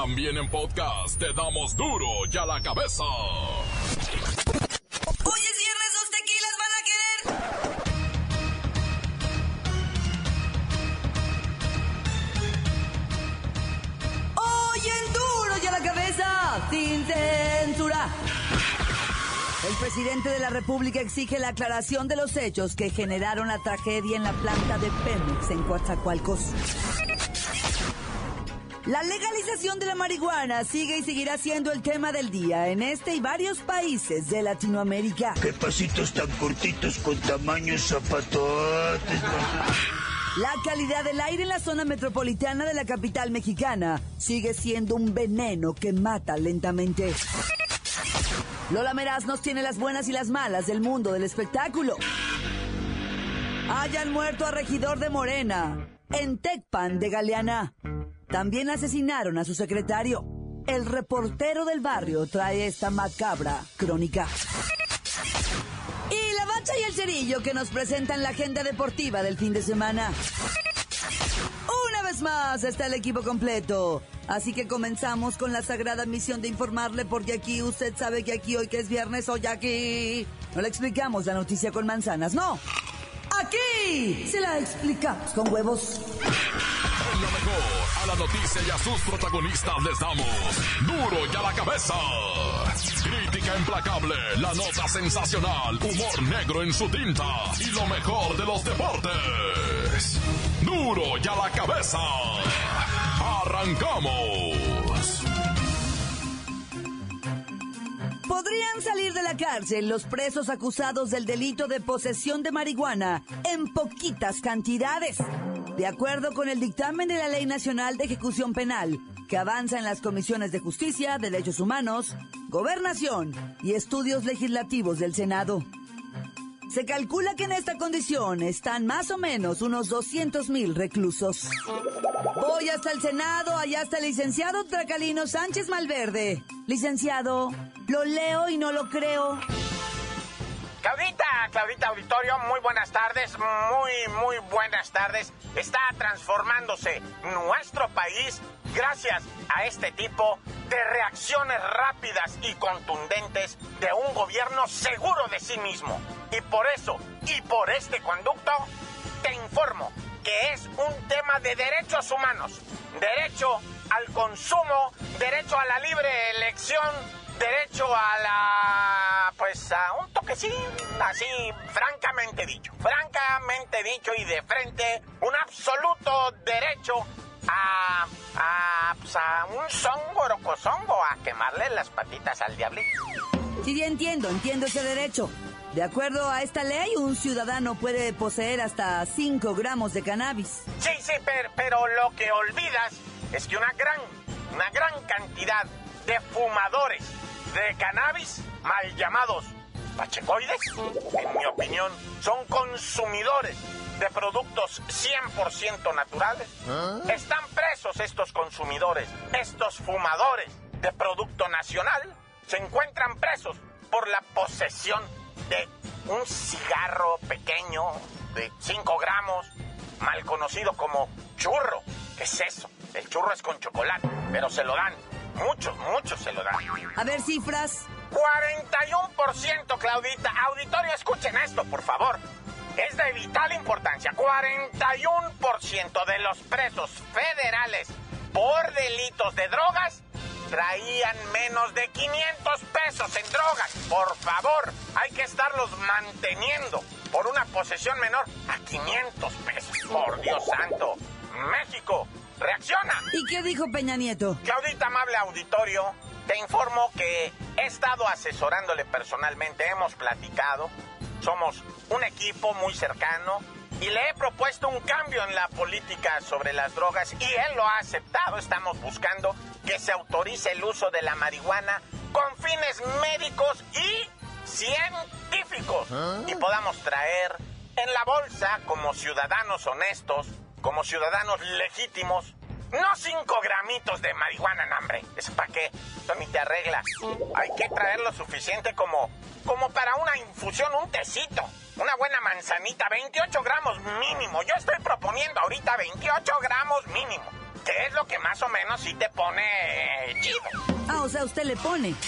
También en podcast te damos duro y a la cabeza. Oye, cierres dos tequilas van a querer. Oye, duro y a la cabeza, sin censura. El presidente de la República exige la aclaración de los hechos que generaron la tragedia en la planta de Pemex en Coatzacoalcos. La legalización de la marihuana sigue y seguirá siendo el tema del día en este y varios países de Latinoamérica. Qué pasitos tan cortitos con tamaños zapatotes. La calidad del aire en la zona metropolitana de la capital mexicana sigue siendo un veneno que mata lentamente. Lola Meraz nos tiene las buenas y las malas del mundo del espectáculo. Hayan muerto a regidor de Morena en Tecpan de Galeana. También asesinaron a su secretario. El reportero del barrio trae esta macabra crónica. Y la bacha y el cerillo que nos presentan la agenda deportiva del fin de semana. Una vez más está el equipo completo. Así que comenzamos con la sagrada misión de informarle porque aquí usted sabe que aquí hoy que es viernes hoy aquí no le explicamos la noticia con manzanas, no. Aquí se la explicamos con huevos. Lo mejor, a la noticia y a sus protagonistas les damos duro y a la cabeza. Crítica implacable, la nota sensacional, humor negro en su tinta y lo mejor de los deportes. Duro y a la cabeza. Arrancamos. Podrían salir de la cárcel los presos acusados del delito de posesión de marihuana en poquitas cantidades. De acuerdo con el dictamen de la Ley Nacional de Ejecución Penal, que avanza en las comisiones de justicia, derechos humanos, gobernación y estudios legislativos del Senado. Se calcula que en esta condición están más o menos unos 200 mil reclusos. Voy hasta el Senado, allá está el licenciado Tracalino Sánchez Malverde. Licenciado, lo leo y no lo creo. Claudita, Claudita Auditorio, muy buenas tardes, muy, muy buenas tardes. Está transformándose nuestro país gracias a este tipo de reacciones rápidas y contundentes de un gobierno seguro de sí mismo. Y por eso, y por este conducto, te informo que es un tema de derechos humanos, derecho al consumo, derecho a la libre elección, derecho a la... pues a un toquecín, así francamente dicho, francamente dicho y de frente, un absoluto derecho a, a, pues a un zongo rocosongo, a quemarle las patitas al diablito. Sí, ya entiendo, entiendo ese derecho. De acuerdo a esta ley, un ciudadano puede poseer hasta 5 gramos de cannabis. Sí, sí, pero, pero lo que olvidas es que una gran, una gran cantidad de fumadores de cannabis, mal llamados pachecoides, en mi opinión, son consumidores de productos 100% naturales. Están presos estos consumidores, estos fumadores de producto nacional, se encuentran presos por la posesión de un cigarro pequeño de 5 gramos, mal conocido como churro. ¿Qué es eso? El churro es con chocolate, pero se lo dan. Muchos, muchos se lo dan. A ver, cifras. 41%, Claudita. Auditorio, escuchen esto, por favor. Es de vital importancia. 41% de los presos federales por delitos de drogas traían menos de 500 pesos en drogas. Por favor, hay que estarlos manteniendo por una posesión menor a 500 pesos. Por Dios santo. México, reacciona. ¿Y qué dijo Peña Nieto? Claudita, amable auditorio, te informo que he estado asesorándole personalmente, hemos platicado, somos un equipo muy cercano y le he propuesto un cambio en la política sobre las drogas y él lo ha aceptado. Estamos buscando que se autorice el uso de la marihuana con fines médicos y científicos y podamos traer en la bolsa como ciudadanos honestos, como ciudadanos legítimos, no cinco gramitos de marihuana, no, hombre. ¿Eso para qué? Eso ni te arregla. Hay que traer lo suficiente como, como para una infusión, un tecito. Una buena manzanita, 28 gramos mínimo. Yo estoy proponiendo ahorita 28 gramos mínimo. que es lo que más o menos sí te pone eh, chido. Ah, o sea, usted le pone.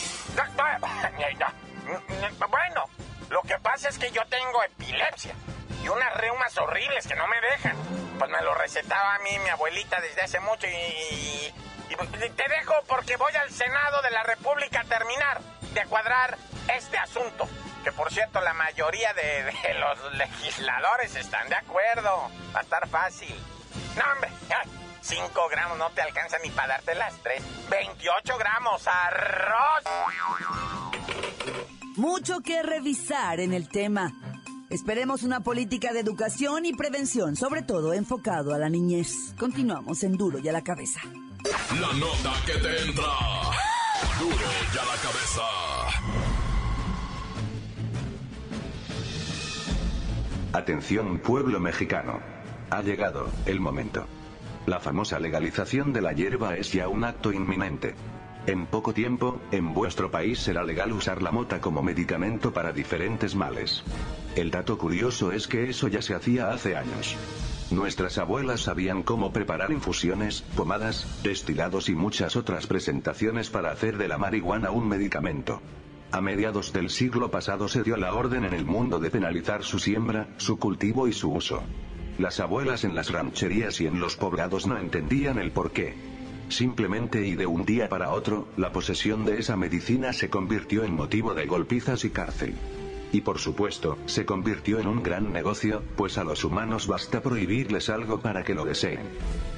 Bueno, lo que pasa es que yo tengo epilepsia y unas reumas horribles que no me dejan. Pues me lo recetaba a mí mi abuelita desde hace mucho y, y te dejo porque voy al Senado de la República a terminar de cuadrar este asunto. Que por cierto, la mayoría de, los legisladores están de acuerdo. Va a estar fácil. No, hombre, 5 gramos no te alcanza ni para darte las 3. 28 gramos, arroz. Mucho que revisar en el tema. Esperemos una política de educación y prevención, sobre todo enfocado a la niñez. Continuamos en Duro y a la cabeza. La nota que te entra. Duro y a la cabeza. Atención pueblo mexicano. Ha llegado el momento. La famosa legalización de la hierba es ya un acto inminente. En poco tiempo, en vuestro país será legal usar la mota como medicamento para diferentes males. El dato curioso es que eso ya se hacía hace años. Nuestras abuelas sabían cómo preparar infusiones, pomadas, destilados y muchas otras presentaciones para hacer de la marihuana un medicamento. A mediados del siglo pasado se dio la orden en el mundo de penalizar su siembra, su cultivo y su uso. Las abuelas en las rancherías y en los poblados no entendían el porqué. Simplemente y de un día para otro, la posesión de esa medicina se convirtió en motivo de golpizas y cárcel. Y por supuesto, se convirtió en un gran negocio, pues a los humanos basta prohibirles algo para que lo deseen.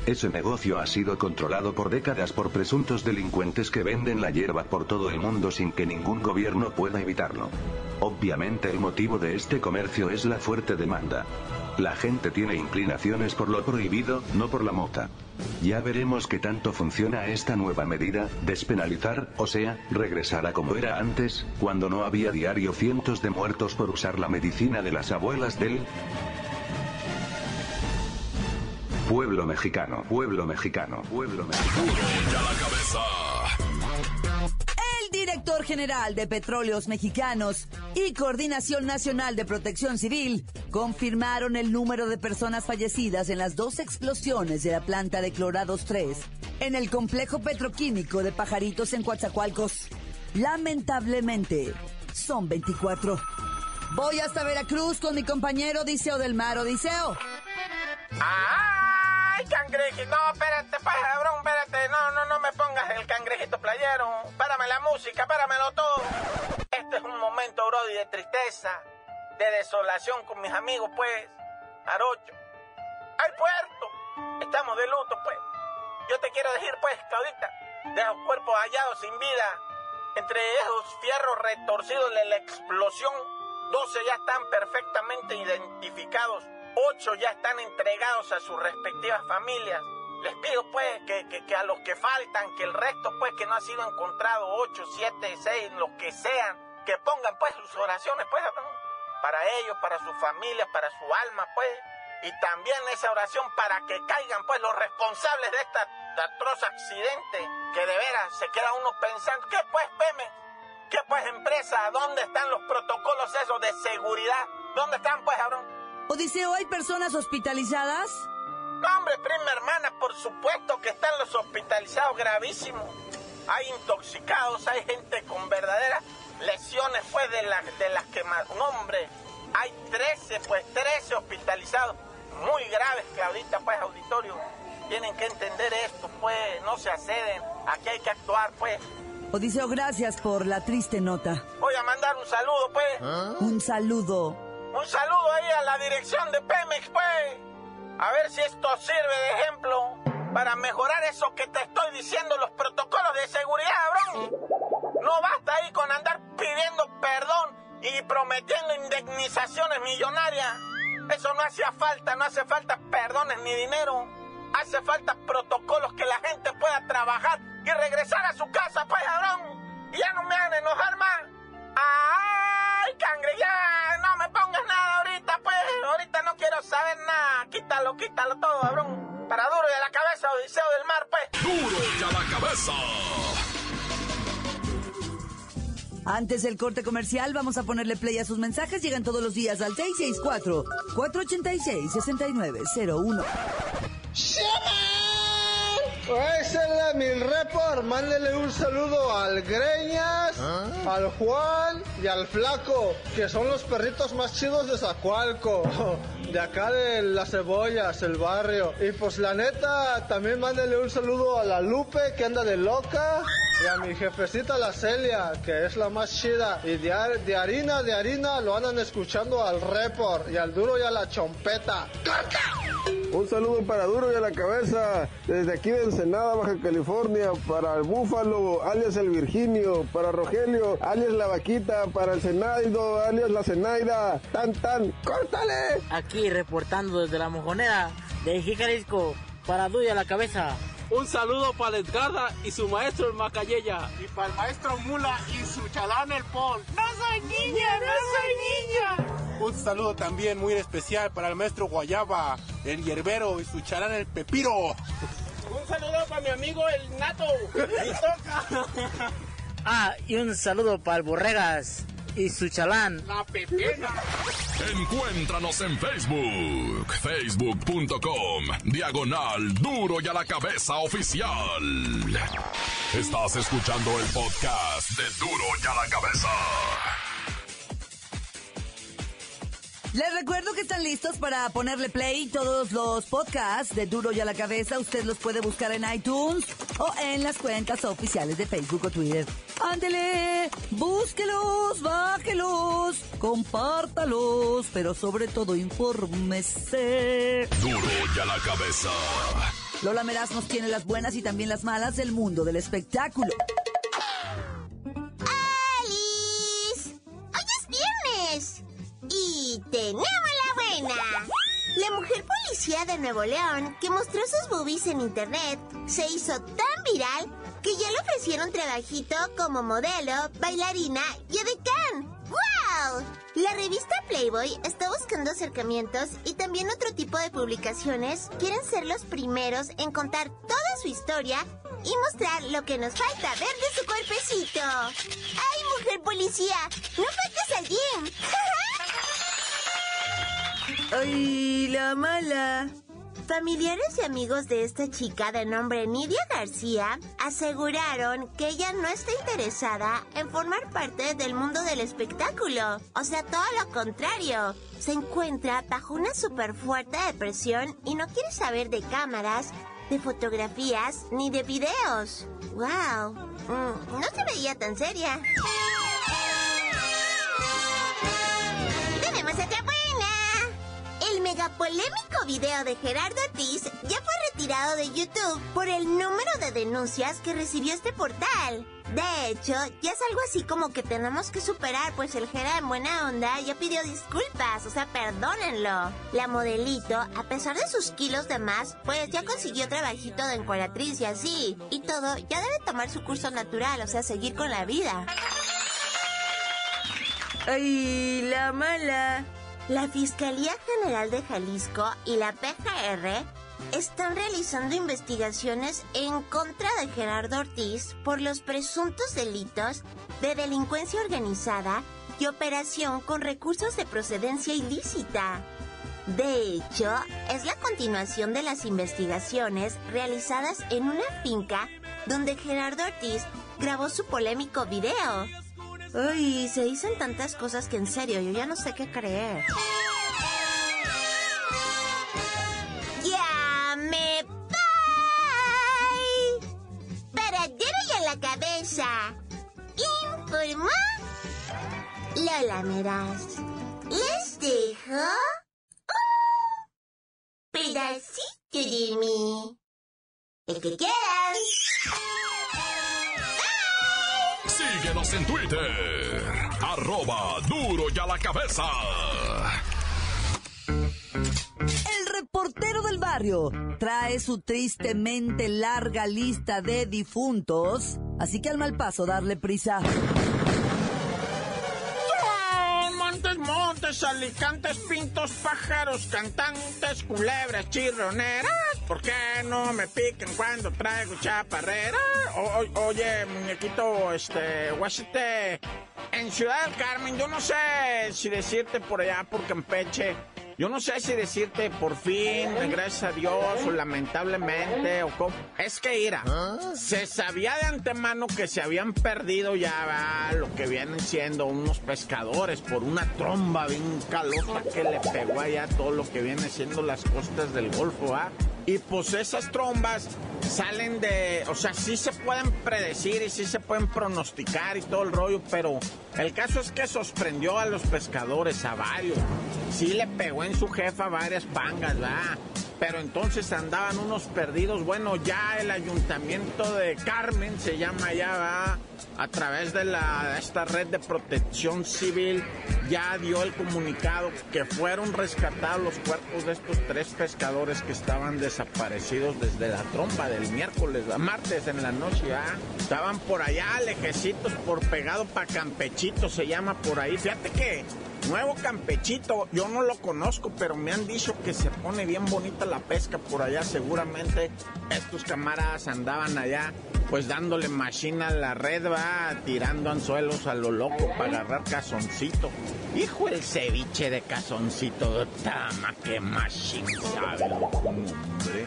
Ese negocio ha sido controlado por décadas por presuntos delincuentes que venden la hierba por todo el mundo sin que ningún gobierno pueda evitarlo. Obviamente el motivo de este comercio es la fuerte demanda. La gente tiene inclinaciones por lo prohibido, no por la mota. Ya veremos qué tanto funciona esta nueva medida, despenalizar, o sea, regresar a como era antes, cuando no había diario cientos de muertos por usar la medicina de las abuelas del pueblo mexicano, pueblo mexicano, pueblo mexicano. El director general de Petróleos Mexicanos y Coordinación Nacional de Protección Civil confirmaron el número de personas fallecidas en las dos explosiones de la planta de Clorados 3 en el complejo petroquímico de Pajaritos en Coatzacoalcos. Lamentablemente, son 24. Voy hasta Veracruz con mi compañero Odiseo del Mar. Odiseo. ¡Ay, cangrejito! No, espérate, cabrón, espérate. No, no, no me pongas el cangrejito playero. Párame la música, páramelo todo. Este es un momento, Brody, de tristeza, de desolación con mis amigos, pues. Arocho. ¡Ay, puerto! Estamos de luto, pues. Yo te quiero decir, pues, ahorita, de los cuerpos hallados sin vida, entre esos fierros retorcidos de la explosión, 12 ya están perfectamente identificados, 8 ya están entregados a sus respectivas familias. Les pido pues que, que- que a los que faltan, que el resto pues que no ha sido encontrado, 8, 7, 6, los que sean, que pongan pues sus oraciones pues. Para ellos, para sus familias, para su alma pues. Y también esa oración para que caigan pues los responsables de esta atroz accidente, que de veras se queda uno pensando, ¿qué pues Pemex? ¿Qué pues empresa? ¿Dónde están los protocolos esos de seguridad? ¿Dónde están pues, cabrón? Odiseo, ¿hay personas hospitalizadas? No, hombre, prima hermana, por supuesto que están los hospitalizados gravísimos. Hay intoxicados, hay gente con verdaderas lesiones, pues, de, las de las que más... No, hombre, hay 13, pues, 13 hospitalizados. Muy graves, Claudita, pues, auditorio. Tienen que entender esto, pues, no se acceden. Aquí hay que actuar, pues. Odiseo, gracias por la triste nota. Voy a mandar un saludo, pues. Un saludo. Un saludo ahí a la dirección de Pemex, pues. A ver si esto sirve de ejemplo para mejorar eso que te estoy diciendo, los protocolos de seguridad, bro. No basta ahí con andar pidiendo perdón y prometiendo indemnizaciones millonarias. Eso no hacía falta, no hace falta perdones ni dinero. Hace falta protocolos que la gente pueda trabajar y regresar a su casa, pues, cabrón. Y ya no me hagan enojar más. ¡Ay, cangre! Ya no me pongas nada ahorita, pues. Ahorita no quiero saber nada. Quítalo, quítalo todo, cabrón. Para duro y a la cabeza, Odiseo del Mar, pues. Duro y a la cabeza. Antes del corte comercial, vamos a ponerle play a sus mensajes. Llegan todos los días al 664-486-6901. Ese es mi report. Mándele un saludo al Greñas, ¿Ah? al Juan y al Flaco, que son los perritos más chidos de Zacualco. De acá de las cebollas, el barrio. Y pues la neta, también mándele un saludo a la Lupe, que anda de loca. Y a mi jefecita la Celia, que es la más chida. Y de, de harina, de harina, lo andan escuchando al report. Y al duro y a la chompeta. Un saludo para Duro y a la cabeza, desde aquí de Ensenada, Baja California, para el Búfalo, alias el Virginio, para Rogelio, alias la Vaquita, para el Senaido, alias la Zenaida, tan tan, córtale. Aquí reportando desde la mojonera de Jalisco para Duya la cabeza. Un saludo para Edgarda y su maestro el Macayella. Y para el maestro Mula y su chalán el Pol. ¡No soy niña, no soy niña! Un saludo también muy especial para el maestro Guayaba, el hierbero y su chalán el Pepiro. Un saludo para mi amigo el Nato. Ah, y un saludo para el Borregas y su chalán. La Pepena. Encuéntranos en Facebook, facebook.com, diagonal duro y a la cabeza oficial. Estás escuchando el podcast de duro y a la cabeza. Les recuerdo que están listos para ponerle play todos los podcasts de Duro y a la Cabeza. Usted los puede buscar en iTunes o en las cuentas oficiales de Facebook o Twitter. Ándele, búsquelos, bájelos, compártalos, pero sobre todo infórmese. Duro y a la cabeza. Lola Meraz nos tiene las buenas y también las malas del mundo del espectáculo. Policía de Nuevo León, que mostró sus boobies en internet, se hizo tan viral que ya le ofrecieron trabajito como modelo, bailarina y edecán. ¡Wow! La revista Playboy está buscando acercamientos y también otro tipo de publicaciones quieren ser los primeros en contar toda su historia y mostrar lo que nos falta ver de su cuerpecito. ¡Ay, mujer policía! ¡No faltes al gym! ¡Ay, la mala! Familiares y amigos de esta chica de nombre Nidia García aseguraron que ella no está interesada en formar parte del mundo del espectáculo. O sea, todo lo contrario. Se encuentra bajo una súper fuerte depresión y no quiere saber de cámaras, de fotografías ni de videos. ¡Wow! Mm, no se veía tan seria. Megapolémico video de Gerardo Ortiz ya fue retirado de YouTube por el número de denuncias que recibió este portal. De hecho, ya es algo así como que tenemos que superar, pues el Gera en buena onda ya pidió disculpas, o sea, perdónenlo. La modelito, a pesar de sus kilos de más, pues ya consiguió trabajito de encuadratriz y así. Y todo, ya debe tomar su curso natural, o sea, seguir con la vida. ¡Ay, la mala! La Fiscalía General de Jalisco y la PGR están realizando investigaciones en contra de Gerardo Ortiz por los presuntos delitos de delincuencia organizada y operación con recursos de procedencia ilícita. De hecho, es la continuación de las investigaciones realizadas en una finca donde Gerardo Ortiz grabó su polémico video. Ay, se dicen tantas cosas que en serio yo ya no sé qué creer. ¡Ya me voy! Y a la cabeza. Informó Lola Meraz. Les dejo pedacito de mí. El que quieran. En Twitter. Arroba duro y a la cabeza. El reportero del barrio trae su tristemente larga lista de difuntos, así que al mal paso darle prisa. Montes, alicantes, pintos, pájaros, cantantes, culebras, chirroneras. ¿Por qué no me pican cuando traigo chaparrera? O- o- oye, muñequito, este, guachete, en Ciudad del Carmen, yo no sé si decirte por allá, por Campeche, yo no sé si decirte por fin, gracias a Dios, o lamentablemente, o cómo. Es que ira, se sabía de antemano que se habían perdido ya va, lo que vienen siendo unos pescadores por una tromba bien calota que le pegó allá todo lo que viene siendo las costas del Golfo, ¿va? Y pues esas trombas salen de, o sea, sí se pueden predecir y sí se pueden pronosticar y todo el rollo, pero el caso es que sorprendió a los pescadores, a varios. Sí le pegó en su jefa varias pangas, ¿va? Pero entonces andaban unos perdidos. Bueno, ya el ayuntamiento de Carmen se llama ya, ¿va? a través de la, esta red de protección civil ya dio el comunicado que fueron rescatados los cuerpos de estos tres pescadores que estaban desaparecidos desde la tromba del miércoles a martes en la noche. Estaban por allá, lejecitos, por pegado para Campechito, se llama por ahí. Fíjate que Nuevo Campechito, yo no lo conozco, pero me han dicho que se pone bien bonita la pesca por allá. Seguramente estos camaradas andaban allá, pues dándole machina a la red, va tirando anzuelos a lo loco para agarrar cazoncito. Hijo, el ceviche de cazoncito, tama, que machín sabe, hombre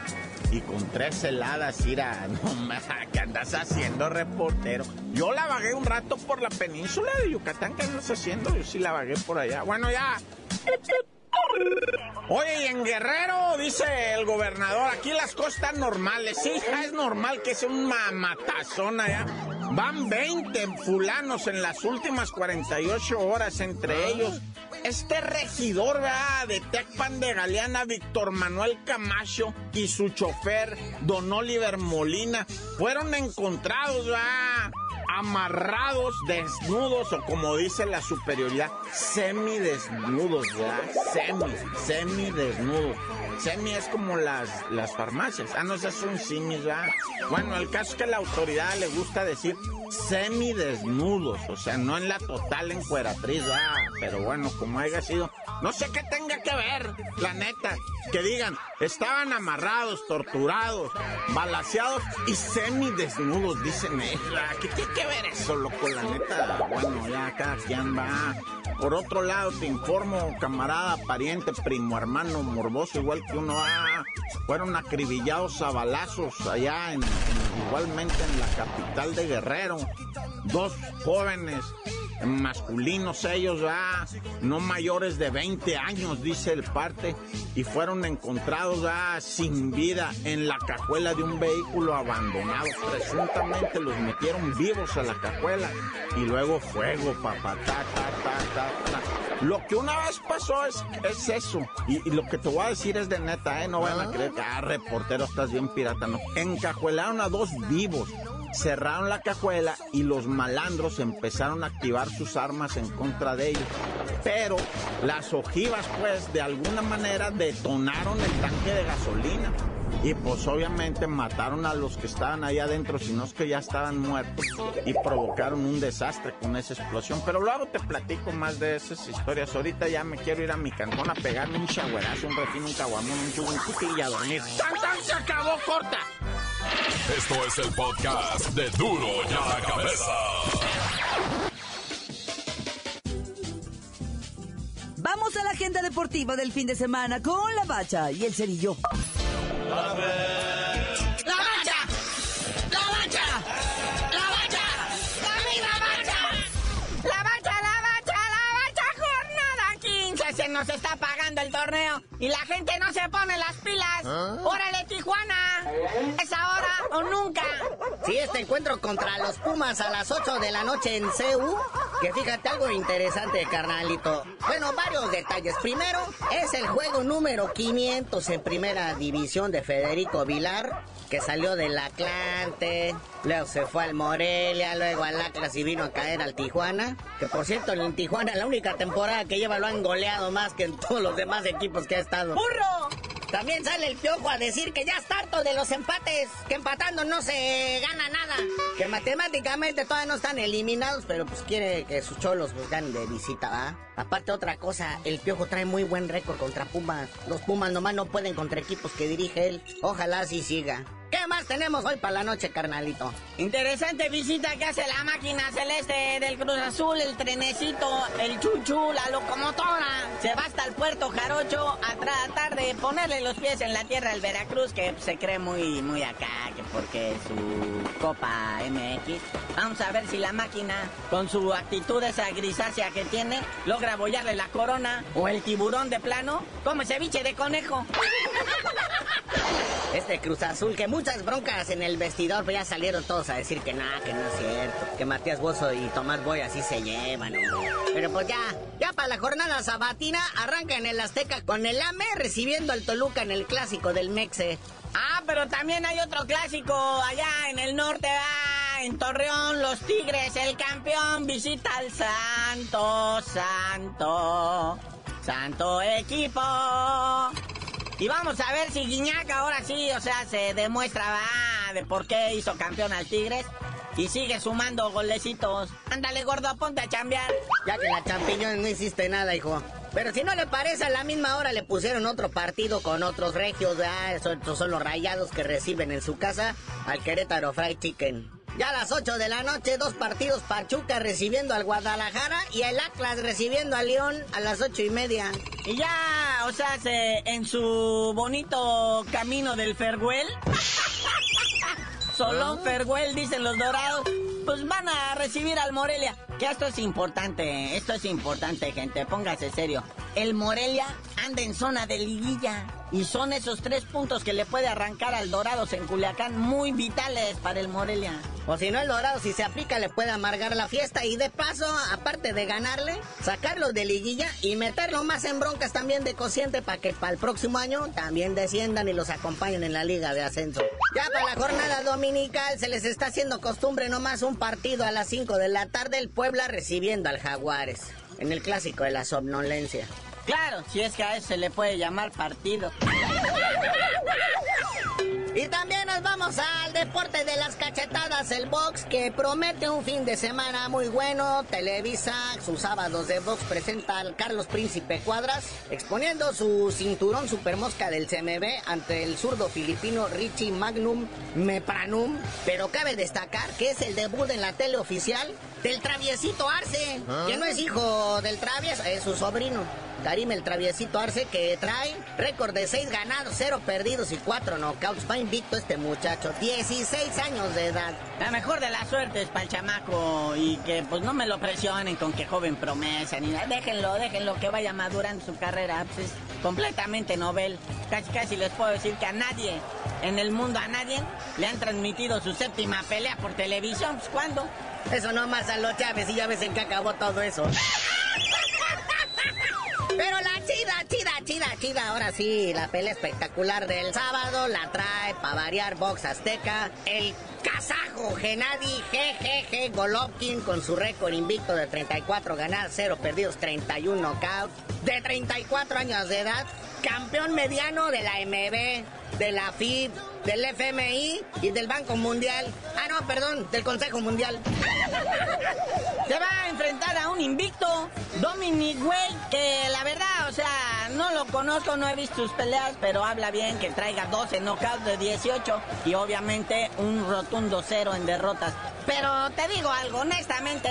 y con tres heladas, ira, no ¿qué andas haciendo, reportero? Yo la vagué un rato por la península de Yucatán, ¿qué andas haciendo? Yo sí la vagué por allá. Bueno, ya. Oye, y en Guerrero, dice el gobernador, aquí las costas normales. Sí, es normal que sea un mamatazón allá. Van 20 fulanos en las últimas 48 horas, entre ellos. Este regidor de Tecpan de Galeana, Víctor Manuel Camacho, y su chofer, Don Oliver Molina, fueron encontrados amarrados, desnudos, o como dice la superioridad, semidesnudos, ¿verdad? Semi, semidesnudos. Semi es como las, las farmacias. Ah, no, esas son simis, ¿verdad? Bueno, el caso es que la autoridad le gusta decir semidesnudos, o sea, no en la total encueratriz, ¿verdad? Pero bueno, como haya sido, no sé qué tenga que ver, la neta, que digan, estaban amarrados, torturados, balaseados y semidesnudos, dicen, ¿qué tiene que ver eso, loco? La neta, bueno, ya cada quien va por otro lado, te informo, camarada, pariente, primo, hermano, morboso, igual que uno, ah, fueron acribillados a balazos allá, en, igualmente en la capital de Guerrero. Dos jóvenes masculinos ellos, ah, no mayores de 20 años, dice el parte, y fueron encontrados ah, sin vida en la cajuela de un vehículo abandonado. Presuntamente los metieron vivos a la cajuela y luego fuego, papá, ta, ta, ta, ta, Lo que una vez pasó es, es eso, y, lo que te voy a decir es de neta, ¿eh? No van a creer que, ah, reportero, estás bien pirata, no. Encajuelaron a dos vivos cerraron la cajuela y los malandros empezaron a activar sus armas en contra de ellos. Pero las ojivas, pues, de alguna manera detonaron el tanque de gasolina. Y pues obviamente mataron a los que estaban ahí adentro, sino es que ya estaban muertos y provocaron un desastre con esa explosión. Pero luego te platico más de esas historias. Ahorita ya me quiero ir a mi cantón a pegarme un chagüerazo, un refino, un caguamón, un chubuncito y a dormir. ¡Tan, tan! ¡Se acabó, corta! Esto es el podcast de Duro ya la cabeza. Vamos a la agenda deportiva del fin de semana con la bacha y el cerillo. ¡La bacha! ¡La bacha! ¡La bacha! ¡La bacha! ¡La bacha, la bacha, la bacha! Jornada 15 se nos está pagando el torneo y la gente no se pone las pilas. ¡Órale, Tijuana! ¡Es ahora o nunca! Sí, este encuentro contra los Pumas a las 8 de la noche en CEU. Que fíjate algo interesante, carnalito. Bueno, varios detalles. Primero, es el juego número 500 en primera división de Federico Vilar, que salió del Atlante, luego se fue al Morelia, luego al Atlas y vino a caer al Tijuana. Que por cierto, en Tijuana la única temporada que lleva lo han goleado más que en todos los demás equipos que ha estado. ¡Burro! También sale el piojo a decir que ya está harto de los empates, que empatando no se gana nada, que matemáticamente todavía no están eliminados, pero pues quiere que sus cholos pues ganen de visita, ¿va? Aparte otra cosa, el piojo trae muy buen récord contra Pumas. Los Pumas nomás no pueden contra equipos que dirige él. Ojalá así siga. ¿Qué más tenemos hoy para la noche, carnalito? Interesante visita que hace la máquina celeste del Cruz Azul, el trenecito, el chuchu, la locomotora. Se va hasta el puerto Jarocho a tratar de ponerle los pies en la tierra al Veracruz, que se cree muy, muy acá, que porque es su Copa MX. Vamos a ver si la máquina, con su actitud esa grisácea que tiene, logra bollarle la corona o el tiburón de plano, como ceviche de conejo. Este Cruz Azul, que muchas broncas en el vestidor, pues ya salieron todos a decir que nada, que no es cierto, que Matías Bozo y Tomás Boy así se llevan. Pero pues ya, ya para la jornada sabatina arranca en el Azteca con el AME recibiendo al Toluca en el clásico del Mexe. Ah, pero también hay otro clásico allá en el norte, ah, en Torreón, los Tigres, el campeón visita al Santo, Santo, Santo equipo. Y vamos a ver si Guiñac ahora sí, o sea, se demuestra ah, de por qué hizo campeón al Tigres. Y sigue sumando golecitos. Ándale, gordo, ponte a chambear. Ya que la champiñón no hiciste nada, hijo. Pero si no le parece, a la misma hora le pusieron otro partido con otros regios, ¿verdad? Estos son los rayados que reciben en su casa al Querétaro Fried Chicken. Ya a las 8 de la noche, dos partidos Pachuca recibiendo al Guadalajara y el Atlas recibiendo al León a las ocho y media. Y ya, o sea, se, en su bonito camino del Ferguel. Solo Ferguel, dicen los dorados. Pues van a recibir al Morelia. Que esto es importante, esto es importante, gente. Póngase serio. El Morelia anda en zona de liguilla. Y son esos tres puntos que le puede arrancar al Dorados en Culiacán muy vitales para el Morelia. O si no, el Dorado, si se aplica, le puede amargar la fiesta. Y de paso, aparte de ganarle, sacarlos de liguilla y meterlo más en broncas también de cociente para que para el próximo año también desciendan y los acompañen en la liga de ascenso. Ya para la jornada dominical se les está haciendo costumbre nomás un partido a las 5 de la tarde, el Puebla recibiendo al Jaguares. En el clásico de la somnolencia. Claro, si es que a eso se le puede llamar partido. Y también nos vamos al deporte de las cachetadas, el box, que promete un fin de semana muy bueno. Televisa, sus sábados de box, presenta al Carlos Príncipe Cuadras, exponiendo su cinturón supermosca del CMB ante el zurdo filipino Richie Magnum Mepranum. Pero cabe destacar que es el debut en la tele oficial del traviesito Arce, que no es hijo del travieso, es su sobrino. Karim el traviesito Arce que trae récord de 6 ganados, 0 perdidos y 4 knockouts. Va invicto este muchacho, 16 años de edad. La mejor de las suertes para el chamaco y que pues no me lo presionen con que joven promesa ni nada. Déjenlo, déjenlo que vaya madurando su carrera. Pues es completamente novel. Casi casi les puedo decir que a nadie en el mundo, a nadie le han transmitido su séptima pelea por televisión. Pues ¿cuándo? Eso no más a los Chávez y ya ves en qué acabó todo eso. Chida, chida, ahora sí, la pelea espectacular del sábado la trae para variar Box Azteca, el kazajo Genadi GGG Golovkin con su récord invicto de 34 ganadas, 0 perdidos, 31 knockouts, de 34 años de edad, campeón mediano de la MB, de la FIB, del FMI y del Banco Mundial. Ah, no, perdón, del Consejo Mundial. Se va enfrentar a un invicto, Dominic Way, que la verdad, o sea, no lo conozco, no he visto sus peleas, pero habla bien que traiga 12 knockouts de 18 y obviamente un rotundo cero en derrotas. Pero te digo algo, honestamente,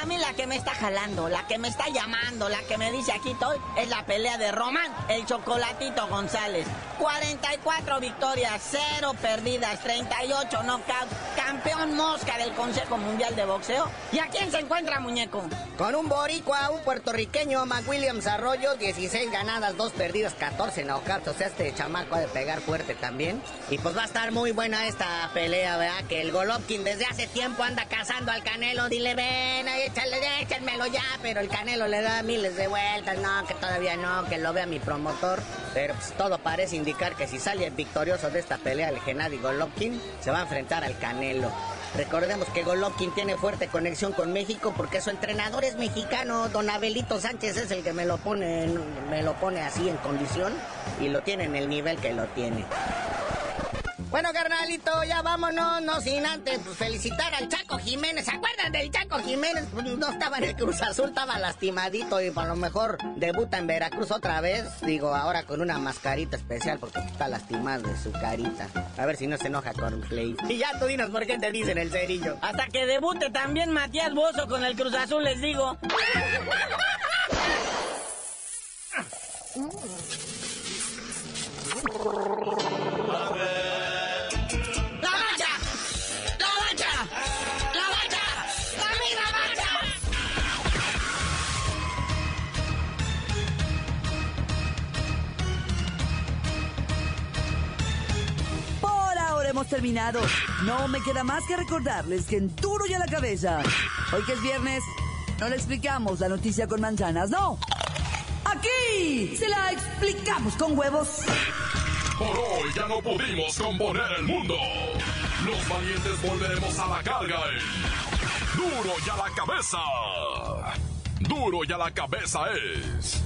a mí la que me está jalando, la que me está llamando, la que me dice aquí estoy, es la pelea de Román, el chocolatito González. 44 victorias, 0 perdidas, 38 knockouts, campeón mosca del Consejo Mundial de Boxeo. ¿Y a quién se encuentra, muñeco? Con un boricua, un puertorriqueño, McWilliams Arroyo, 16 ganadas, 2 perdidas, 14 knockouts. O sea, este chamaco ha de pegar fuerte también. Y pues va a estar muy buena esta pelea, ¿verdad? Que el Golovkin desde hace tiempo anda cazando al Canelo. Dile, ven, échale, échenmelo ya. Pero el Canelo le da miles de vueltas. No, que todavía no, que lo vea mi promotor. Pero pues todo parece indicar que si sale victorioso de esta pelea el Gennady Golovkin, se va a enfrentar al Canelo. Recordemos que Golovkin tiene fuerte conexión con México porque su entrenador es mexicano. Don Abelito Sánchez es el que me lo pone, me lo pone así en condición y lo tiene en el nivel que lo tiene. Bueno, carnalito, ya vámonos, no sin antes pues, felicitar al Chaco Jiménez. ¿Se acuerdan del Chaco Jiménez? Pues, no estaba en el Cruz Azul, estaba lastimadito y por lo mejor debuta en Veracruz otra vez. Digo, ahora con una mascarita especial porque está lastimado de su carita. A ver si no se enoja con Play. Y ya tú dinos por qué te dicen el cerillo. Hasta que debute también Matías Bozo con el Cruz Azul, les digo. hemos terminado. No me queda más que recordarles que en duro y a la cabeza. Hoy que es viernes, no le explicamos la noticia con manzanas, no. Aquí se la explicamos con huevos. Por hoy ya no pudimos componer el mundo. Los valientes volveremos a la carga en Duro y a la cabeza. Duro y a la cabeza es